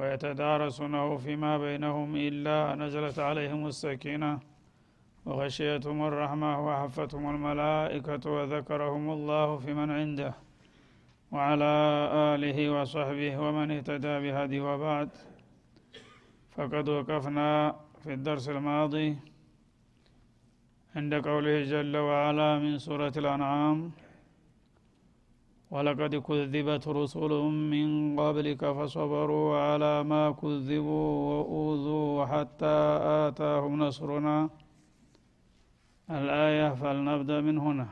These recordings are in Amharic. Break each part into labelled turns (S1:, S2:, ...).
S1: ويتدارسونه فيما بينهم إلا نزلت عليهم السكينة وغشيتهم الرحمة وحفتهم الملائكة وذكرهم الله فيمن عنده وعلى آله وصحبه ومن اهتدى بهدي وبعد فقد وقفنا في الدرس الماضي عند قوله جل وعلا من سورة الأنعام ولقد كذبت رسل من قبلك فصبروا على ما كذبوا وأوذوا حتى آتاهم نصرنا الآية فلنبدأ من هنا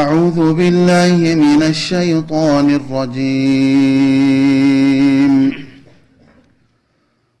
S2: أعوذ بالله من الشيطان الرجيم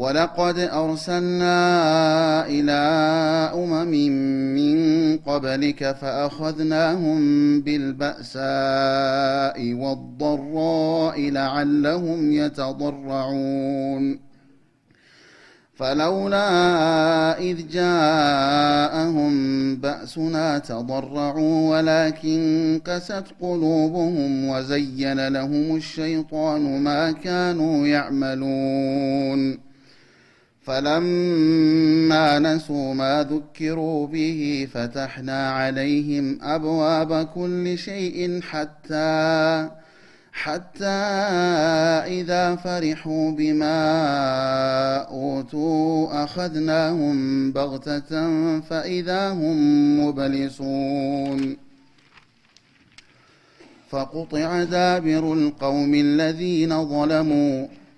S2: ولقد ارسلنا الى امم من قبلك فاخذناهم بالباساء والضراء لعلهم يتضرعون فلولا اذ جاءهم باسنا تضرعوا ولكن كست قلوبهم وزين لهم الشيطان ما كانوا يعملون فلما نسوا ما ذكروا به فتحنا عليهم ابواب كل شيء حتى حتى اذا فرحوا بما اوتوا اخذناهم بغته فاذا هم مبلسون فقطع دابر القوم الذين ظلموا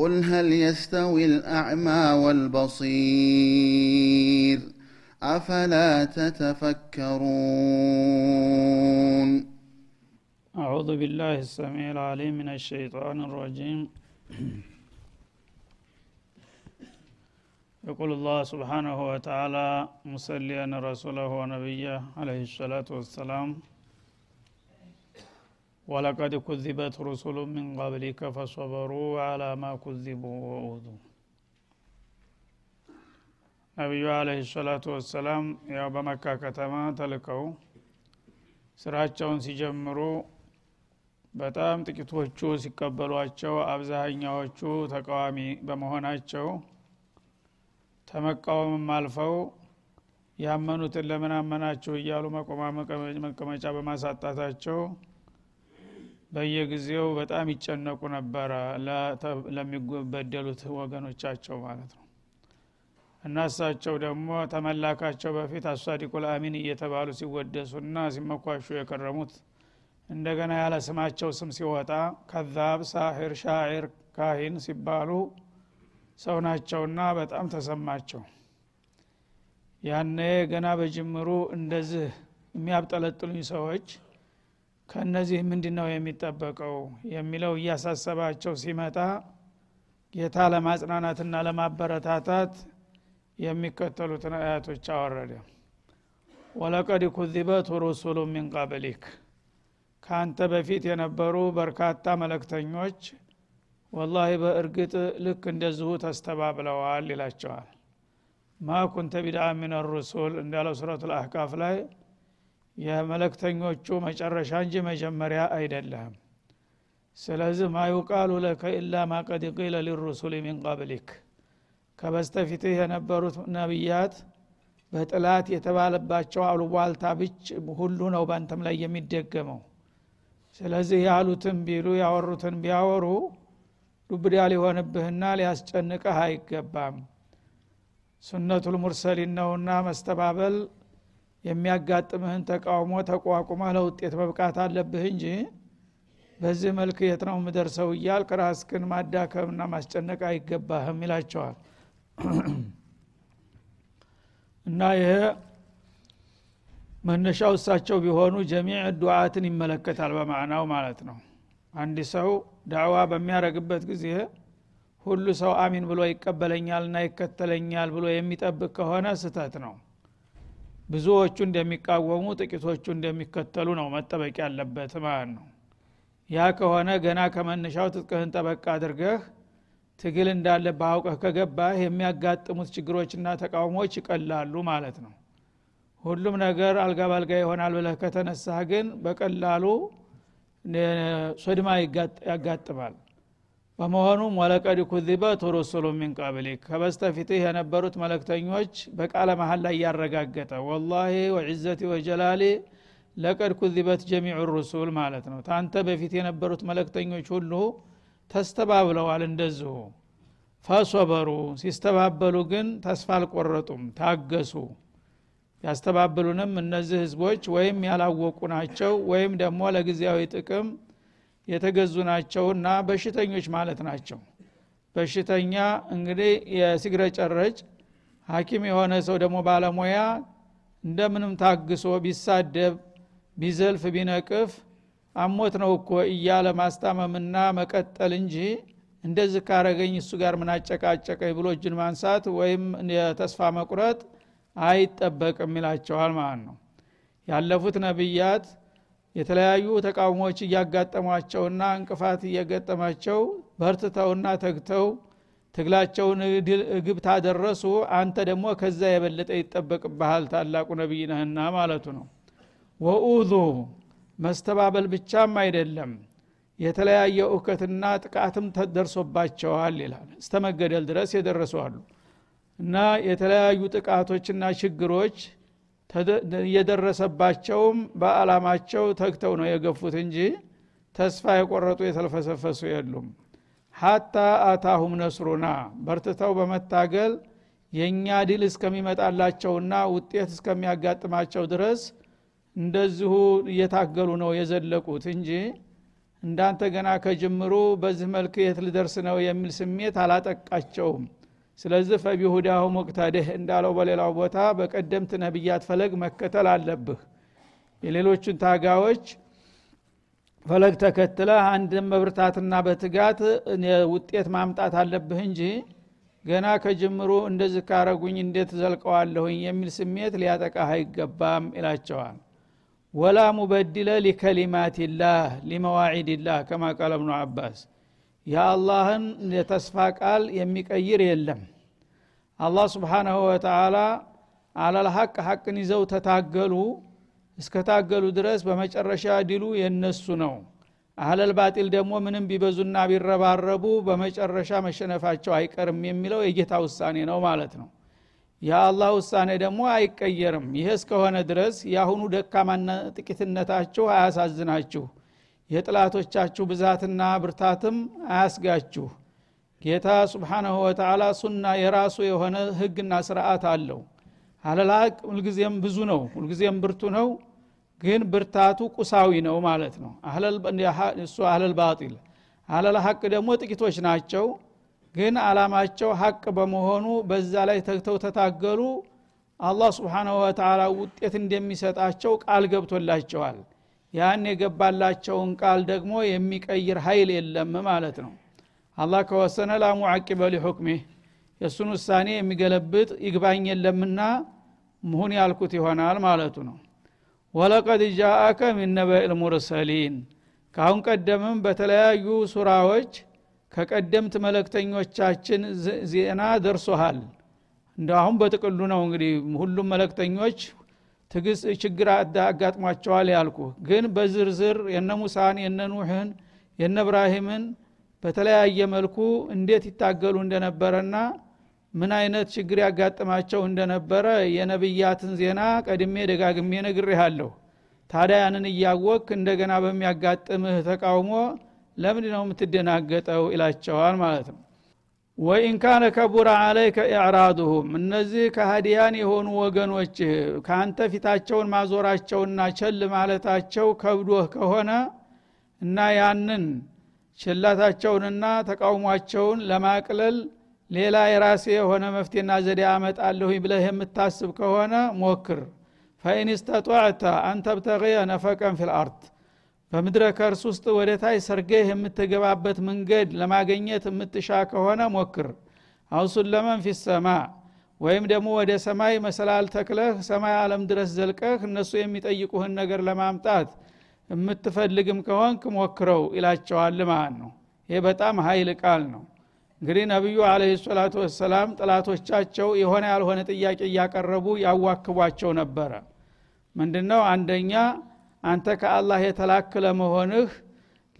S2: قل هل يستوي الاعمى والبصير افلا تتفكرون
S1: اعوذ بالله السميع العليم من الشيطان الرجيم يقول الله سبحانه وتعالى مسليا رسوله ونبيه عليه الصلاه والسلام ወለቀድ ኩዚበት ሩሱሉ ምን ቀብሊከ ፈሰበሩ አላ ማ ኩዚቡ ወኡዙ ነቢዩ አለህ ሰላቱ ወሰላም ያው በመካ ከተማ ተልከው ስራቸውን ሲጀምሩ በጣም ጥቂቶቹ ሲቀበሏቸው አብዛሃኛዎቹ ተቃዋሚ በመሆናቸው ተመቃወምም አልፈው ያመኑትን ለምን አመናችሁ እያሉ መቆማ መቀመጫ በማሳጣታቸው በየጊዜው በጣም ይጨነቁ ነበረ ለሚበደሉት ወገኖቻቸው ማለት ነው እናሳቸው ደግሞ ተመላካቸው በፊት አሳዲቁል አሚን እየተባሉ ሲወደሱና ሲመኳሹ የከረሙት እንደገና ያለ ስማቸው ስም ሲወጣ ከዛብ ሳሂር ሻዒር ካሂን ሲባሉ ሰው ናቸውና በጣም ተሰማቸው ያነ ገና በጅምሩ እንደዚህ የሚያብጠለጥሉኝ ሰዎች ከእነዚህ ምንድ ነው የሚጠበቀው የሚለው እያሳሰባቸው ሲመጣ ጌታ ለማጽናናትና ለማበረታታት የሚከተሉትን አያቶች አወረደ ወለቀድ ኩዚበት ሩሱሉ ሚን ቀብሊክ ከአንተ በፊት የነበሩ በርካታ መለክተኞች ወላሂ በእርግጥ ልክ እንደዚሁ ተስተባብለዋል ይላቸዋል ማ ኩንተ ቢድአ ሚን ሩሱል እንዳለው ሱረቱ ላይ የመለክተኞቹ መጨረሻ እንጂ መጀመሪያ አይደለም ስለዚህ ማዩቃሉ ለከ ኢላ ማቀድ ቂለ ሊሩሱል ሚን ቀብሊክ ከበስተፊትህ የነበሩት ነቢያት በጥላት የተባለባቸው አሉባልታ ብች ሁሉ ነው በአንተም ላይ የሚደገመው ስለዚህ ያሉትን ቢሉ ያወሩትን ቢያወሩ ዱብዳ ሊሆንብህና ሊያስጨንቀህ አይገባም ሱነቱ ልሙርሰሊን ነውና መስተባበል የሚያጋጥምህን ተቃውሞ ተቋቁማ ለውጤት መብቃት አለብህ እንጂ በዚህ መልክ የት ነው ምደርሰው እያልክ ራስክን ማዳከምና ማስጨነቅ አይገባህም ይላቸዋል እና ይሄ መነሻው እሳቸው ቢሆኑ ጀሚዕ ዱዓትን ይመለከታል በማዕናው ማለት ነው አንድ ሰው ዳዕዋ በሚያደረግበት ጊዜ ሁሉ ሰው አሚን ብሎ ይቀበለኛል ና ይከተለኛል ብሎ የሚጠብቅ ከሆነ ስተት ነው ብዙዎቹ እንደሚቃወሙ ጥቂቶቹ እንደሚከተሉ ነው መጠበቅ ያለበት ማለት ነው ያ ከሆነ ገና ከመነሻው ትጥቅህን ጠበቅ አድርገህ ትግል እንዳለ አውቀህ ከገባህ የሚያጋጥሙት ችግሮችና ተቃውሞች ይቀላሉ ማለት ነው ሁሉም ነገር አልጋ ባልጋ ይሆናል ብለህ ከተነሳህ ግን በቀላሉ ሶድማ ያጋጥማል በመሆኑም ወለቀድ ኩዚበት ሩሱሉ ሚን ቀብሊክ ከበስተፊትህ የነበሩት መለክተኞች በቃለ መሀል ላይ ያረጋገጠ ወላሂ ወዒዘቲ ወጀላሊ ለቀድ ኩዚበት ጀሚዑ ሩሱል ማለት ነው ታንተ በፊት የነበሩት መለክተኞች ሁሉ ተስተባብለዋል እንደዚሁ ፈሶበሩ ሲስተባበሉ ግን ተስፋ አልቆረጡም ታገሱ ያስተባብሉንም እነዚህ ህዝቦች ወይም ያላወቁ ናቸው ወይም ደግሞ ለጊዜያዊ ጥቅም የተገዙ ናቸውና በሽተኞች ማለት ናቸው በሽተኛ እንግዲህ የሲግረ ጨረጭ ሀኪም የሆነ ሰው ደግሞ ባለሙያ እንደምንም ታግሶ ቢሳደብ ቢዘልፍ ቢነቅፍ አሞት ነው እኮ እያለ ማስታመምና መቀጠል እንጂ እንደዚህ ካረገኝ እሱ ጋር ምን አጨቃጨቀ ብሎ እጅን ማንሳት ወይም የተስፋ መቁረጥ አይጠበቅም ይላቸዋል ማለት ነው ያለፉት ነቢያት የተለያዩ ተቃውሞዎች እያጋጠሟቸውና እንቅፋት እየገጠማቸው በርትተውና ተግተው ትግላቸውን ግብ ታደረሱ አንተ ደግሞ ከዛ የበለጠ ይጠበቅብሃል ታላቁ ነቢይ ነህና ማለቱ ነው ወኡዙ መስተባበል ብቻም አይደለም የተለያየ እውከትና ጥቃትም ተደርሶባቸዋል ይላል እስተመገደል ድረስ የደረሱ አሉ እና የተለያዩ ጥቃቶችና ችግሮች የደረሰባቸውም በአላማቸው ተግተው ነው የገፉት እንጂ ተስፋ የቆረጡ የተልፈሰፈሱ የሉም ሀታ አታሁም ነስሩና በርትተው በመታገል የእኛ ድል እስከሚመጣላቸውና ውጤት እስከሚያጋጥማቸው ድረስ እንደዚሁ እየታገሉ ነው የዘለቁት እንጂ እንዳንተ ገና ከጅምሩ በዚህ መልክ የት ልደርስ ነው የሚል ስሜት አላጠቃቸውም ስለዚህ ፈቢሁዳሁ ሙቅተድህ እንዳለው በሌላው ቦታ በቀደምት ነቢያት ፈለግ መከተል አለብህ የሌሎችን ታጋዎች ፈለግ ተከትለ አንድን መብርታትና በትጋት ውጤት ማምጣት አለብህ እንጂ ገና ከጅምሩ እንደዚህ ካረጉኝ እንዴት ዘልቀዋለሁኝ የሚል ስሜት ሊያጠቃህ አይገባም ይላቸዋል ወላ ሙበድለ ሊመዋዒድ ላህ ከማ ቃል አባስ የአላህን የተስፋ ቃል የሚቀይር የለም አላህ ስብሓናሁ ወተላ አላልሐቅ ሐቅን ይዘው ተታገሉ እስከታገሉ ድረስ በመጨረሻ ድሉ የነሱ ነው አህለል ባጢል ደግሞ ምንም ቢበዙና ቢረባረቡ በመጨረሻ መሸነፋቸው አይቀርም የሚለው የጌታ ውሳኔ ነው ማለት ነው የአላህ ውሳኔ ደግሞ አይቀየርም ይህ እስከሆነ ድረስ የአሁኑ ደካማና ጥቂትነታችሁ አያሳዝናችሁ የጥላቶቻችሁ ብዛትና ብርታትም አያስጋችሁ ጌታ ስብሓናሁ ወተላ ሱና የራሱ የሆነ ህግና ስርዓት አለው አለላቅ ሁልጊዜም ብዙ ነው ሁልጊዜም ብርቱ ነው ግን ብርታቱ ቁሳዊ ነው ማለት ነው እሱ አህለል ባጢል አለል ሀቅ ደግሞ ጥቂቶች ናቸው ግን አላማቸው ሀቅ በመሆኑ በዛ ላይ ተግተው ተታገሉ አላህ ስብሓናሁ ወተላ ውጤት እንደሚሰጣቸው ቃል ገብቶላቸዋል ያን የገባላቸውን ቃል ደግሞ የሚቀይር ሀይል የለም ማለት ነው አላህ ከወሰነ ላሙዓቂበ ሊሑክሚህ የእሱን ውሳኔ የሚገለብጥ ይግባኝ የለምና ምሁን ያልኩት ይሆናል ማለቱ ነው ወለቀድ ጃአከ ሚን ነበኢል ሙርሰሊን ከአሁን ቀደምም በተለያዩ ሱራዎች ከቀደምት መለክተኞቻችን ዜና ደርሶሃል እንደ አሁን በጥቅሉ ነው እንግዲህ ሁሉም መለክተኞች ትግስ ችግር አጋጥሟቸዋል ያልኩ ግን በዝርዝር የነ ሙሳን የነ ኑህን የነ እብራሂምን በተለያየ መልኩ እንዴት ይታገሉ እንደነበረና ምን አይነት ችግር ያጋጥማቸው እንደነበረ የነብያትን ዜና ቀድሜ ደጋግሜ ነግሬሃለሁ። ታዲያ ያንን እያወክ እንደገና በሚያጋጥምህ ተቃውሞ ለምንድ ነው የምትደናገጠው? ይላቸዋል ማለት ነው። ወኢን ካነ አለይከ ኢዕራዱሁም እነዚህ ከሀዲያን የሆኑ ወገኖች ከአንተ ፊታቸውን ማዞራቸውና ቸል ማለታቸው ከብዶህ ከሆነ እና ያንን ችላታቸውንና ተቃውሟቸውን ለማቅለል ሌላ የራሴ የሆነ መፍትሄና ዘዴ አመጣለሁኝ ብለህ የምታስብ ከሆነ ሞክር ፈኢን ስተጧዕተ አንተብተቅየ ነፈቀን ፊልአርድ በምድረ ከርስ ውስጥ ወደ ታች ሰርገህ የምትገባበት መንገድ ለማገኘት የምትሻ ከሆነ ሞክር አውሱን ለመን ፊ ሰማ ወይም ደግሞ ወደ ሰማይ መሰላል ተክለህ ሰማይ አለም ድረስ ዘልቀህ እነሱ የሚጠይቁህን ነገር ለማምጣት የምትፈልግም ከሆንክ ሞክረው ይላቸዋል ማለት ነው ይሄ በጣም ሀይል ቃል ነው እንግዲህ ነቢዩ አለ ሰላቱ ወሰላም ጥላቶቻቸው የሆነ ያልሆነ ጥያቄ እያቀረቡ ያዋክቧቸው ነበረ ምንድነው አንደኛ አንተ ከአላህ የተላክ ለመሆንህ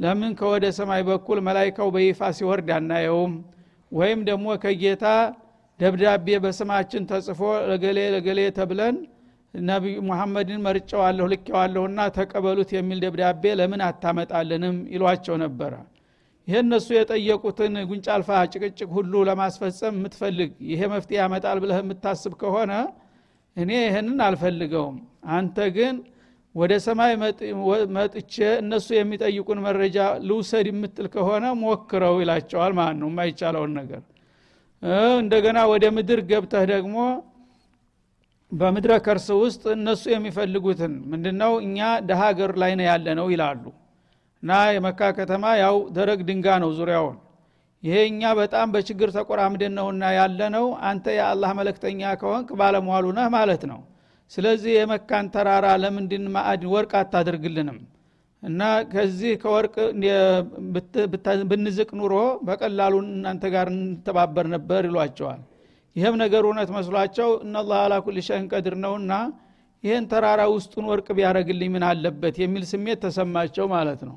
S1: ለምን ከወደ ሰማይ በኩል መላይካው በይፋ ሲወርድ አናየውም ወይም ደግሞ ከጌታ ደብዳቤ በስማችን ተጽፎ ለገሌ ለገሌ ተብለን ነቢዩ ሙሐመድን መርጨዋለሁ ልኬዋለሁና ተቀበሉት የሚል ደብዳቤ ለምን አታመጣልንም ይሏቸው ነበረ ይሄ እነሱ የጠየቁትን ጉንጫ አልፋ ጭቅጭቅ ሁሉ ለማስፈጸም የምትፈልግ ይሄ መፍትሄ ያመጣል ብለህ የምታስብ ከሆነ እኔ ይህንን አልፈልገውም አንተ ግን ወደ ሰማይ መጥቼ እነሱ የሚጠይቁን መረጃ ልውሰድ የምትል ከሆነ ሞክረው ይላቸዋል ማለት ነው የማይቻለውን ነገር እንደገና ወደ ምድር ገብተህ ደግሞ በምድረ ከርስ ውስጥ እነሱ የሚፈልጉትን ምንድነው እኛ ደሃገር ላይ ነው ያለ ነው ይላሉ እና የመካ ከተማ ያው ደረግ ድንጋ ነው ዙሪያውን ይሄ እኛ በጣም በችግር ተቆራምደን ነውና ያለ ነው አንተ የአላህ መለክተኛ ከሆንክ ባለሟሉ ነህ ማለት ነው ስለዚህ የመካን ተራራ ለምንድን ማዕድ ወርቅ አታደርግልንም እና ከዚህ ከወርቅ ብንዝቅ ኑሮ በቀላሉ እናንተ ጋር እንተባበር ነበር ይሏቸዋል ይህም ነገር እውነት መስሏቸው እናላህ አላ ሸህን ቀድር ነውና ይህን ተራራ ውስጡን ወርቅ ቢያደረግልኝ ምን አለበት የሚል ስሜት ተሰማቸው ማለት ነው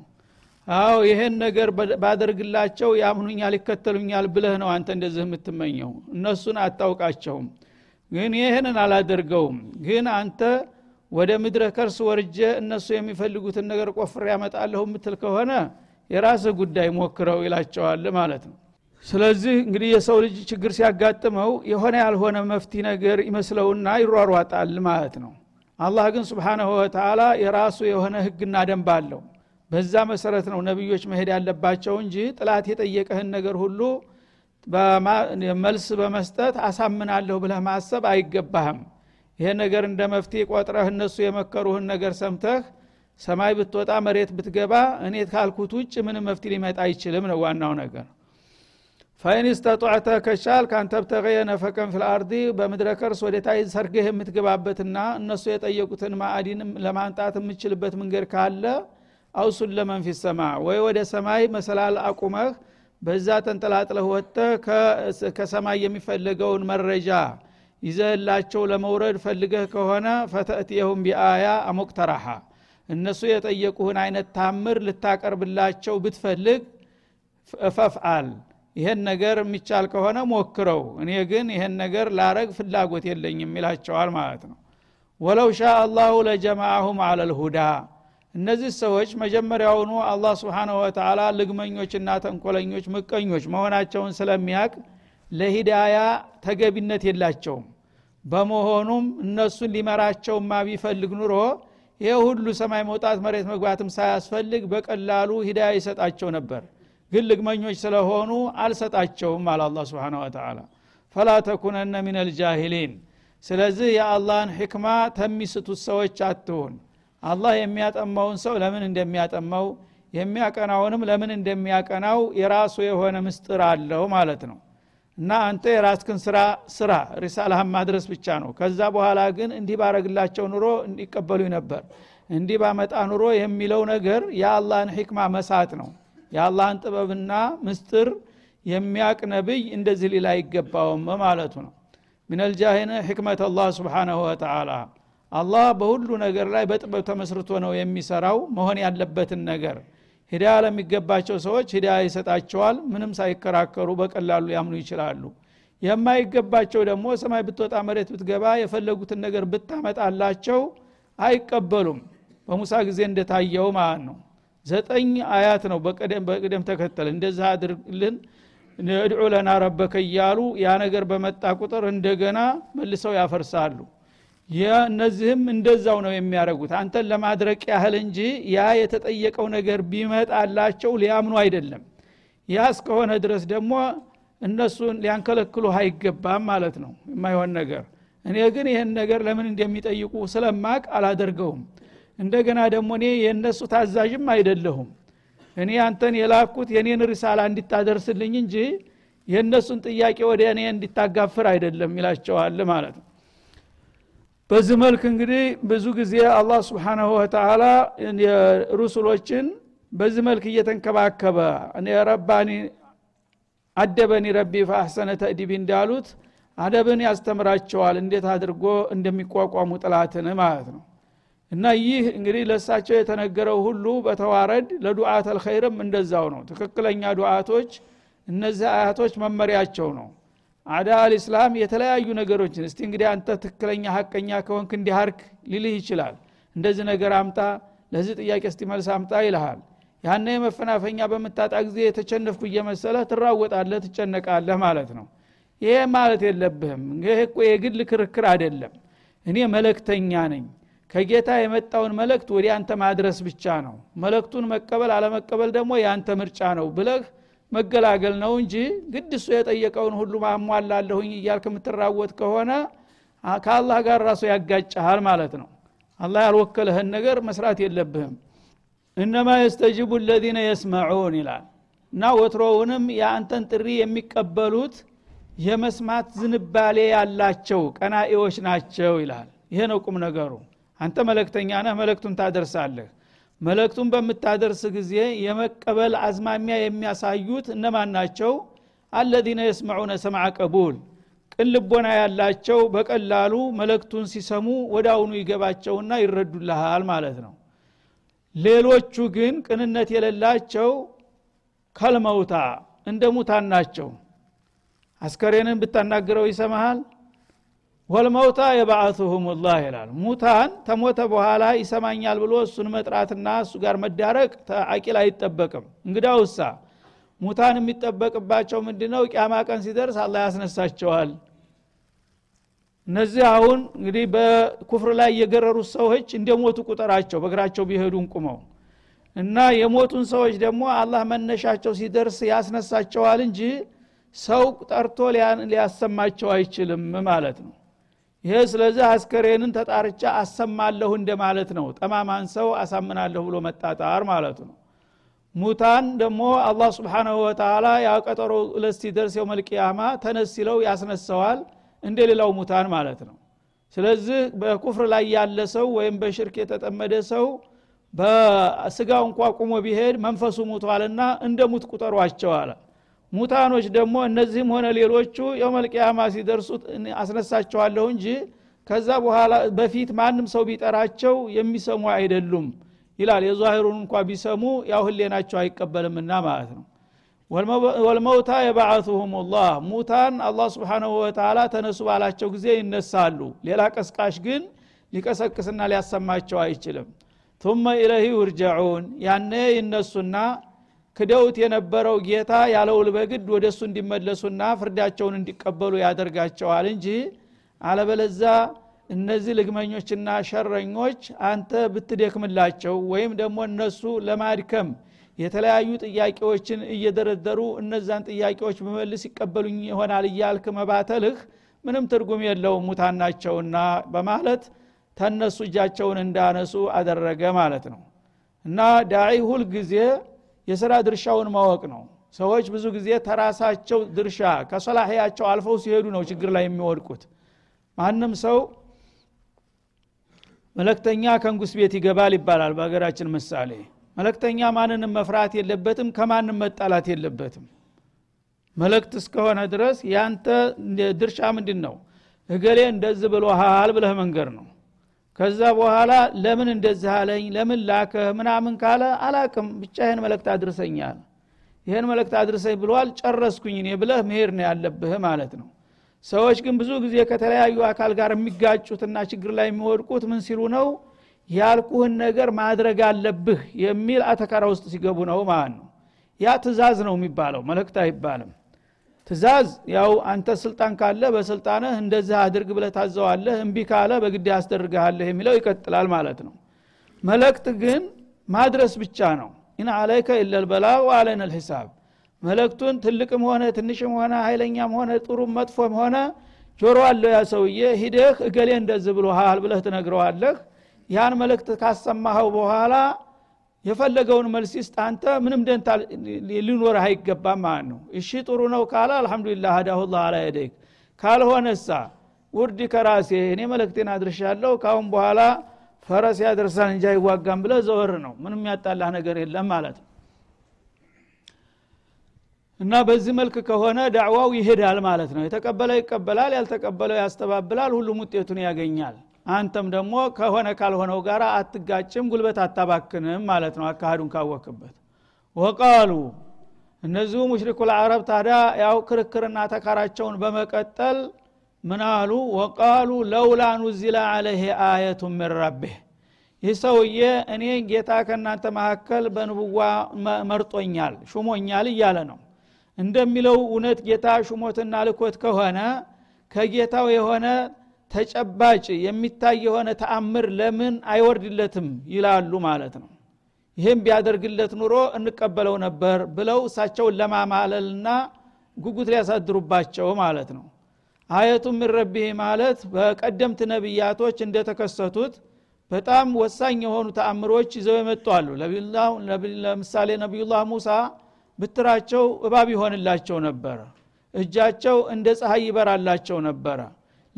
S1: አዎ ይህን ነገር ባደርግላቸው ያምኑኛል ይከተሉኛል ብለህ ነው አንተ እንደዚህ የምትመኘው እነሱን አታውቃቸውም ግን ይህንን አላደርገውም ግን አንተ ወደ ምድረ ከርስ ወርጀ እነሱ የሚፈልጉትን ነገር ቆፍር ያመጣለሁ የምትል ከሆነ የራስ ጉዳይ ሞክረው ይላቸዋል ማለት ነው ስለዚህ እንግዲህ የሰው ልጅ ችግር ሲያጋጥመው የሆነ ያልሆነ መፍቲ ነገር ይመስለውና ይሯሯጣል ማለት ነው አላህ ግን ስብሓናሁ ወተላ የራሱ የሆነ ህግና ደንብ አለው በዛ መሰረት ነው ነቢዮች መሄድ ያለባቸው እንጂ ጥላት የጠየቀህን ነገር ሁሉ መልስ በመስጠት አሳምናለሁ ብለህ ማሰብ አይገባህም ይሄ ነገር እንደ መፍትሄ ቆጥረህ እነሱ የመከሩህን ነገር ሰምተህ ሰማይ ብትወጣ መሬት ብትገባ እኔ ካልኩት ውጭ ምንም መፍትሄ ሊመጣ አይችልም ነው ዋናው ነገር ፈይን ስተጧዕተ ከቻል ካንተ ብተገየ ነፈቀን ፊልአርዲ በምድረ ከርስ ወደታይ ሰርገህ የምትገባበትና እነሱ የጠየቁትን ማዕዲንም ለማንጣት የምችልበት መንገድ ካለ አውሱን ለመንፊ ሰማ ወይ ወደ ሰማይ መሰላል አቁመህ በዛ ተንጠላጥለህ ወጥተህ ከሰማይ የሚፈለገውን መረጃ ይዘላቸው ለመውረድ ፈልገህ ከሆነ ፈተእትየሁም ቢአያ አሞቅተራሃ እነሱ የጠየቁህን አይነት ታምር ልታቀርብላቸው ብትፈልግ እፈፍአል ይሄን ነገር የሚቻል ከሆነ ሞክረው እኔ ግን ይሄን ነገር ላረግ ፍላጎት የለኝም ይላቸዋል ማለት ነው ወለው ሻ አላሁ ለጀማአሁም አለልሁዳ እነዚህ ሰዎች መጀመሪያውኑ አላህ ስብንሁ ወተላ ልግመኞችና ተንኮለኞች ምቀኞች መሆናቸውን ስለሚያቅ ለሂዳያ ተገቢነት የላቸውም በመሆኑም እነሱን ሊመራቸውማ ቢፈልግ ኑሮ ይህ ሁሉ ሰማይ መውጣት መሬት መግባትም ሳያስፈልግ በቀላሉ ሂዳያ ይሰጣቸው ነበር ግን ልግመኞች ስለሆኑ አልሰጣቸውም አለ አላ ስብን ወተላ ፈላ ተኩነነ ሚነል ጃሂሊን ስለዚህ የአላህን ሕክማ ተሚስቱት ሰዎች አትሁን አላህ የሚያጠማውን ሰው ለምን እንደሚያጠማው የሚያቀናውንም ለምን እንደሚያቀናው የራሱ የሆነ ምስጥር አለው ማለት ነው እና አንተ የራስክን ስራ ስራ ሪሳላህን ማድረስ ብቻ ነው ከዛ በኋላ ግን እንዲህ ባረግላቸው ኑሮ እንዲቀበሉ ነበር እንዲህ ባመጣ ኑሮ የሚለው ነገር የአላህን ሕክማ መሳት ነው የአላህን ጥበብና ምስጥር የሚያቅ ነብይ እንደዚህ ሊል አይገባውም ማለቱ ነው ሚነልጃህነ ሕክመት አላህ ስብሓናሁ ወተላ አላህ በሁሉ ነገር ላይ በጥበብ ተመስርቶ ነው የሚሰራው መሆን ያለበትን ነገር ሂዳያ ለሚገባቸው ሰዎች ሂዳያ ይሰጣቸዋል ምንም ሳይከራከሩ በቀላሉ ያምኑ ይችላሉ የማይገባቸው ደግሞ ሰማይ ብትወጣ መሬት ብትገባ የፈለጉትን ነገር ብታመጣላቸው አይቀበሉም በሙሳ ጊዜ እንደታየው ማለት ነው ዘጠኝ አያት ነው በቅደም ተከተል እንደዛ አድርግልን እድዑ ለና ረበከ እያሉ ያ ነገር በመጣ ቁጥር እንደገና መልሰው ያፈርሳሉ እነዚህም እንደዛው ነው የሚያደርጉት አንተን ለማድረቅ ያህል እንጂ ያ የተጠየቀው ነገር ቢመጣላቸው ሊያምኑ አይደለም ያ እስከሆነ ድረስ ደግሞ እነሱን ሊያንከለክሉ አይገባም ማለት ነው የማይሆን ነገር እኔ ግን ይህን ነገር ለምን እንደሚጠይቁ ስለማቅ አላደርገውም እንደገና ደግሞ እኔ የእነሱ ታዛዥም አይደለሁም እኔ አንተን የላኩት የኔን ሪሳላ እንዲታደርስልኝ እንጂ የእነሱን ጥያቄ ወደ እኔ እንዲታጋፍር አይደለም ይላቸዋል ማለት ነው በዚህ መልክ እንግዲህ ብዙ ጊዜ አላህ ስብሓናሁ ወተላ ሩሱሎችን በዚህ መልክ እየተንከባከበ ረባኒ አደበኒ ረቢ ፈአሕሰነ ተእዲቢ እንዳሉት አደብን ያስተምራቸዋል እንዴት አድርጎ እንደሚቋቋሙ ጥላትን ማለት ነው እና ይህ እንግዲህ ለሳቸው የተነገረው ሁሉ በተዋረድ ለዱዓት አልኸይርም እንደዛው ነው ትክክለኛ ዱዓቶች እነዚህ አያቶች መመሪያቸው ነው አዳ አልእስላም የተለያዩ ነገሮችን እስቲ እንግዲህ አንተ ትክክለኛ ሀቀኛ ከሆንክ እንዲህ ሊልህ ይችላል እንደዚህ ነገር አምጣ ለዚህ ጥያቄ እስቲ መልስ አምጣ ይልሃል ያነ መፈናፈኛ በምታጣ ጊዜ የተቸነፍኩ እየመሰለህ ትራወጣለ ትጨነቃለህ ማለት ነው ይሄ ማለት የለብህም ይህ የግል ክርክር አይደለም እኔ መለክተኛ ነኝ ከጌታ የመጣውን መለክት ወደ አንተ ማድረስ ብቻ ነው መለክቱን መቀበል አለመቀበል ደግሞ የአንተ ምርጫ ነው ብለህ መገላገል ነው እንጂ ግድ እሱ የጠየቀውን ሁሉ ማሟላለሁኝ እያልክ የምትራወት ከሆነ ከአላህ ጋር ራሱ ያጋጭሃል ማለት ነው አላህ ያልወከለህን ነገር መስራት የለብህም እነማ የስተጅቡ ለዚነ የስመዑን ይላል እና ወትሮውንም የአንተን ጥሪ የሚቀበሉት የመስማት ዝንባሌ ያላቸው ቀናኤዎች ናቸው ይላል ይሄ ነው ቁም ነገሩ አንተ መለክተኛ ነህ መለክቱን ታደርሳለህ መለክቱን በምታደርስ ጊዜ የመቀበል አዝማሚያ የሚያሳዩት እነማን ናቸው አለዚነ የስመዑነ ሰምዐ ቀቡል ቅልቦና ያላቸው በቀላሉ መለክቱን ሲሰሙ ወዳውኑ ይገባቸውና ይረዱልሃል ማለት ነው ሌሎቹ ግን ቅንነት የሌላቸው ከልመውታ እንደ ሙታን ናቸው አስከሬንን ብታናግረው ይሰማሃል ወልመውታ የባአቱሁም ላህ ይላል ሙታን ተሞተ በኋላ ይሰማኛል ብሎ እሱን መጥራትና እሱ ጋር መዳረቅ አቂል አይጠበቅም እንግዳ ውሳ ሙታን የሚጠበቅባቸው ምንድ ነው ቅያማ ቀን ሲደርስ አላ ያስነሳቸዋል እነዚህ አሁን እንግዲህ በኩፍር ላይ የገረሩት ሰዎች እንደ ሞቱ ቁጠራቸው በእግራቸው ቢሄዱን ቁመው እና የሞቱን ሰዎች ደግሞ አላህ መነሻቸው ሲደርስ ያስነሳቸዋል እንጂ ሰው ጠርቶ ሊያሰማቸው አይችልም ማለት ነው ይሄ ስለዚህ አስከሬንን ተጣርቻ አሰማለሁ እንደማለት ነው ጠማማን ሰው አሳምናለሁ ብሎ መጣጣር ማለት ነው ሙታን ደግሞ አላህ ስብሓናሁ ወተላ ያቀጠሮ ለስቲ ደርስ የውመልቅያማ ተነሲለው ያስነሰዋል እንደ ሌላው ሙታን ማለት ነው ስለዚህ በኩፍር ላይ ያለ ሰው ወይም በሽርክ የተጠመደ ሰው በስጋው እንኳ ቁሞ ቢሄድ መንፈሱ ሙቷልና እንደ ሙት ቁጠሯቸው አለ ሙታኖች ደግሞ እነዚህም ሆነ ሌሎቹ የውመልቅያማ ሲደርሱ አስነሳቸዋለሁ እንጂ ከዛ በኋላ በፊት ማንም ሰው ቢጠራቸው የሚሰሙ አይደሉም ይላል የዛሂሩን እንኳ ቢሰሙ ያው ህሌናቸው አይቀበልምና ማለት ነው ወልመውታ የባዓቱሁም ላህ ሙታን አላ ስብንሁ ወተላ ተነሱ ባላቸው ጊዜ ይነሳሉ ሌላ ቀስቃሽ ግን ሊቀሰቅስና ሊያሰማቸው አይችልም ቱመ ኢለህ ውርጃዑን ያነ ይነሱና ክደውት የነበረው ጌታ ያለ ውል በግድ ወደ እሱ እንዲመለሱና ፍርዳቸውን እንዲቀበሉ ያደርጋቸዋል እንጂ አለበለዛ እነዚህ ልግመኞችና ሸረኞች አንተ ብትደክምላቸው ወይም ደግሞ እነሱ ለማድከም የተለያዩ ጥያቄዎችን እየደረደሩ እነዛን ጥያቄዎች በመልስ ይቀበሉኝ ይሆናል እያልክ መባተልህ ምንም ትርጉም የለውም ሙታን ናቸውና በማለት ተነሱ እጃቸውን እንዳነሱ አደረገ ማለት ነው እና ዳዒ ሁልጊዜ የስራ ድርሻውን ማወቅ ነው ሰዎች ብዙ ጊዜ ተራሳቸው ድርሻ ከሰላሕያቸው አልፈው ሲሄዱ ነው ችግር ላይ የሚወድቁት ማንም ሰው መለክተኛ ከንጉስ ቤት ይገባል ይባላል በሀገራችን ምሳሌ መለክተኛ ማንንም መፍራት የለበትም ከማንም መጣላት የለበትም መለክት እስከሆነ ድረስ ያንተ ድርሻ ምንድን ነው እገሌ እንደዚህ ሀል ብለህ መንገር ነው ከዛ በኋላ ለምን እንደዚህ አለኝ ለምን ላከህ ምናምን ካለ አላቅም ብቻ ይህን መለክት አድርሰኛል ይህን መለክት አድርሰኝ ብሏል ጨረስኩኝ እኔ ብለህ መሄድ ነው ያለብህ ማለት ነው ሰዎች ግን ብዙ ጊዜ ከተለያዩ አካል ጋር የሚጋጩትና ችግር ላይ የሚወድቁት ምን ሲሉ ነው ያልኩህን ነገር ማድረግ አለብህ የሚል አተካራ ውስጥ ሲገቡ ነው ማለት ነው ያ ትእዛዝ ነው የሚባለው መልእክት አይባልም ትእዛዝ ያው አንተ ስልጣን ካለ በስልጣንህ እንደዚህ አድርግ ብለ ታዘዋለህ እምቢ ካለ በግድ ያስደርግሃለህ የሚለው ይቀጥላል ማለት ነው መለክት ግን ማድረስ ብቻ ነው ኢን አለይከ ኢለልበላ ወአለይነ ልሂሳብ መለክቱን ትልቅም ሆነ ትንሽም ሆነ ኃይለኛም ሆነ ጥሩም መጥፎም ሆነ ጆሮ አለው ያ ሰውዬ ሂደህ እገሌ እንደዚህ ብሎሃል ብለህ ትነግረዋለህ ያን መልእክት ካሰማኸው በኋላ የፈለገውን መልስ ይስጥ አንተ ምንም ደንታ ሊኖር አይገባም ማለት ነው እሺ ጥሩ ነው ካለ አልሐምዱሊላ ሀዳሁ ላ አላ የደይክ ካልሆነሳ ውርድ ከራሴ እኔ መልእክቴን አድርሻለሁ ካሁን በኋላ ፈረስ ያደርሳን እንጂ አይዋጋም ብለ ዘወር ነው ምንም ያጣላህ ነገር የለም ማለት ነው እና በዚህ መልክ ከሆነ ዳዕዋው ይሄዳል ማለት ነው የተቀበለው ይቀበላል ያልተቀበለው ያስተባብላል ሁሉም ውጤቱን ያገኛል አንተም ደግሞ ከሆነ ካልሆነው ጋር አትጋጭም ጉልበት አታባክንም ማለት ነው አካሃዱን ካወክበት ወቃሉ እነዚሁ ሙሽሪኩ ልአረብ ታዲያ ያው ክርክርና ተካራቸውን በመቀጠል ምናሉ ወቃሉ ለውላ ኑዚላ አለህ አየቱ ምን ረቤህ ይህ ሰውዬ እኔ ጌታ ከእናንተ መካከል በንቡዋ መርጦኛል ሹሞኛል እያለ ነው እንደሚለው እውነት ጌታ ሹሞትና ልኮት ከሆነ ከጌታው የሆነ ተጨባጭ የሚታይ የሆነ ተአምር ለምን አይወርድለትም ይላሉ ማለት ነው ይህም ቢያደርግለት ኑሮ እንቀበለው ነበር ብለው እሳቸውን ለማማለልና ጉጉት ሊያሳድሩባቸው ማለት ነው አየቱ ምረቢህ ማለት በቀደምት ነቢያቶች እንደተከሰቱት በጣም ወሳኝ የሆኑ ተአምሮች ይዘው የመጧሉ ለምሳሌ ነቢዩላህ ሙሳ ብትራቸው እባብ ይሆንላቸው ነበረ እጃቸው እንደ ፀሐይ ይበራላቸው ነበረ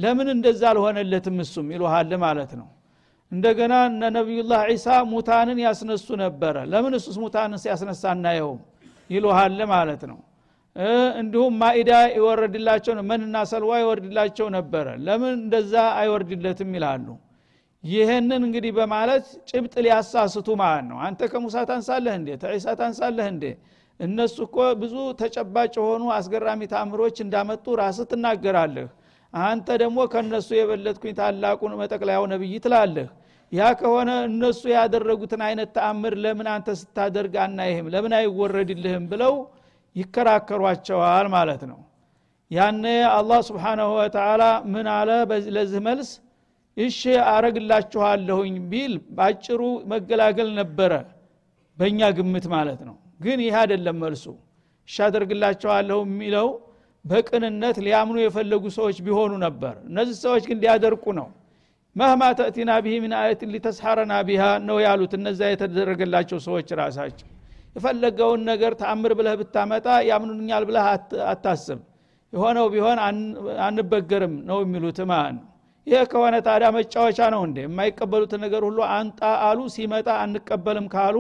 S1: ለምን እንደዛ አልሆነለትም እሱም ይሉሃል ማለት ነው እንደገና እነ ነቢዩላህ ዒሳ ሙታንን ያስነሱ ነበረ ለምን እሱስ ሙታንን ሲያስነሳ እናየውም ይሉሃል ማለት ነው እንዲሁም ማኢዳ ይወረድላቸው መንና ሰልዋ ይወርድላቸው ነበረ ለምን እንደዛ አይወርድለትም ይላሉ ይህንን እንግዲህ በማለት ጭብጥ ሊያሳስቱ ማለት ነው አንተ ከሙሳ ታንሳለህ እንዴ ተዒሳ ታንሳለህ እንዴ እነሱ እኮ ብዙ ተጨባጭ የሆኑ አስገራሚ ታምሮች እንዳመጡ ራስህ ትናገራለህ አንተ ደግሞ ከነሱ የበለጥኩኝ ታላቁን መጠቅለያው ነብይ ትላለህ ያ ከሆነ እነሱ ያደረጉትን አይነት ተአምር ለምን አንተ ስታደርግ አናይህም ለምን አይወረድልህም ብለው ይከራከሯቸዋል ማለት ነው ያነ አላህ ስብሓናሁ ወተላ ምን አለ ለዚህ መልስ እሺ አረግላችኋለሁኝ ቢል በአጭሩ መገላገል ነበረ በእኛ ግምት ማለት ነው ግን ይህ አይደለም መልሱ እሺ አደርግላችኋለሁ የሚለው በቅንነት ሊያምኑ የፈለጉ ሰዎች ቢሆኑ ነበር እነዚህ ሰዎች ግን ሊያደርቁ ነው መህማ ተእቲና ብሂ ምን አየትን ሊተስሐረና ቢሃ ነው ያሉት እነዛ የተደረገላቸው ሰዎች ራሳቸው የፈለገውን ነገር ተአምር ብለህ ብታመጣ ያምኑኛል ብለህ አታስብ የሆነው ቢሆን አንበገርም ነው የሚሉት ማን ይሄ ከሆነ ታዲያ መጫወቻ ነው እንዴ የማይቀበሉትን ነገር ሁሉ አንጣ አሉ ሲመጣ አንቀበልም ካሉ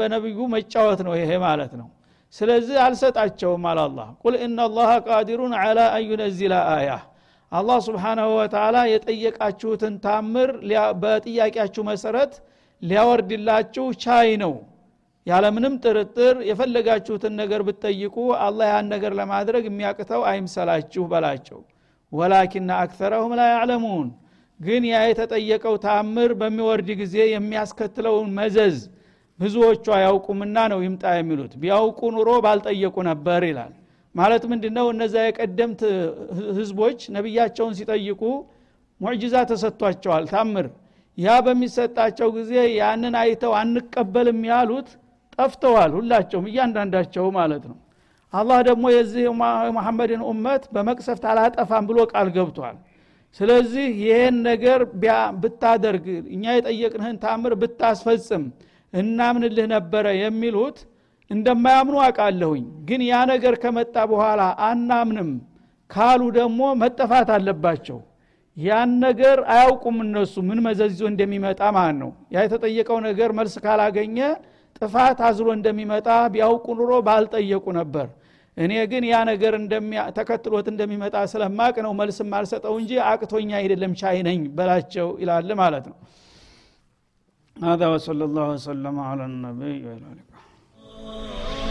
S1: በነብዩ መጫወት ነው ይሄ ማለት ነው ስለዚህ አልሰጣቸውም አለ ቁል እናላሀ ቃዲሩን አላ አንዩነዚላ አያ አላ ስብሓናሁ ወተላ የጠየቃችሁትን ታምር በጥያቄያችሁ መሰረት ሊያወርድላችሁ ቻይ ነው ያለምንም ጥርጥር የፈለጋችሁትን ነገር ብትጠይቁ አላ ያን ነገር ለማድረግ የሚያቅተው አይምሰላችሁ በላቸው ወላኪና አክተረሁም ላ ያዕለሙን ግን ያ የተጠየቀው ታምር በሚወርድ ጊዜ የሚያስከትለውን መዘዝ ብዙዎቹ አያውቁምና ነው ይምጣ የሚሉት ቢያውቁ ኑሮ ባልጠየቁ ነበር ይላል ማለት ምንድ ነው እነዛ የቀደምት ህዝቦች ነቢያቸውን ሲጠይቁ ሙዕጅዛ ተሰጥቷቸዋል ታምር ያ በሚሰጣቸው ጊዜ ያንን አይተው አንቀበልም ያሉት ጠፍተዋል ሁላቸውም እያንዳንዳቸው ማለት ነው አላህ ደግሞ የዚህ የመሐመድን ኡመት በመቅሰፍት አላጠፋም ብሎ ቃል ገብቷል ስለዚህ ይህን ነገር ብታደርግ እኛ የጠየቅንህን ታምር ብታስፈጽም እናምንልህ ነበረ የሚሉት እንደማያምኑ አውቃለሁኝ ግን ያ ነገር ከመጣ በኋላ አናምንም ካሉ ደግሞ መጠፋት አለባቸው ያን ነገር አያውቁም እነሱ ምን መዘዞ እንደሚመጣ ማለት ነው ያ የተጠየቀው ነገር መልስ ካላገኘ ጥፋት አዝሮ እንደሚመጣ ቢያውቁ ኑሮ ባልጠየቁ ነበር እኔ ግን ያ ነገር ተከትሎት እንደሚመጣ ስለማቅ ነው መልስ አልሰጠው እንጂ አቅቶኛ አይደለም ቻይነኝ በላቸው ይላል ማለት ነው هذا وصلى الله وسلم على النبي وعلى آله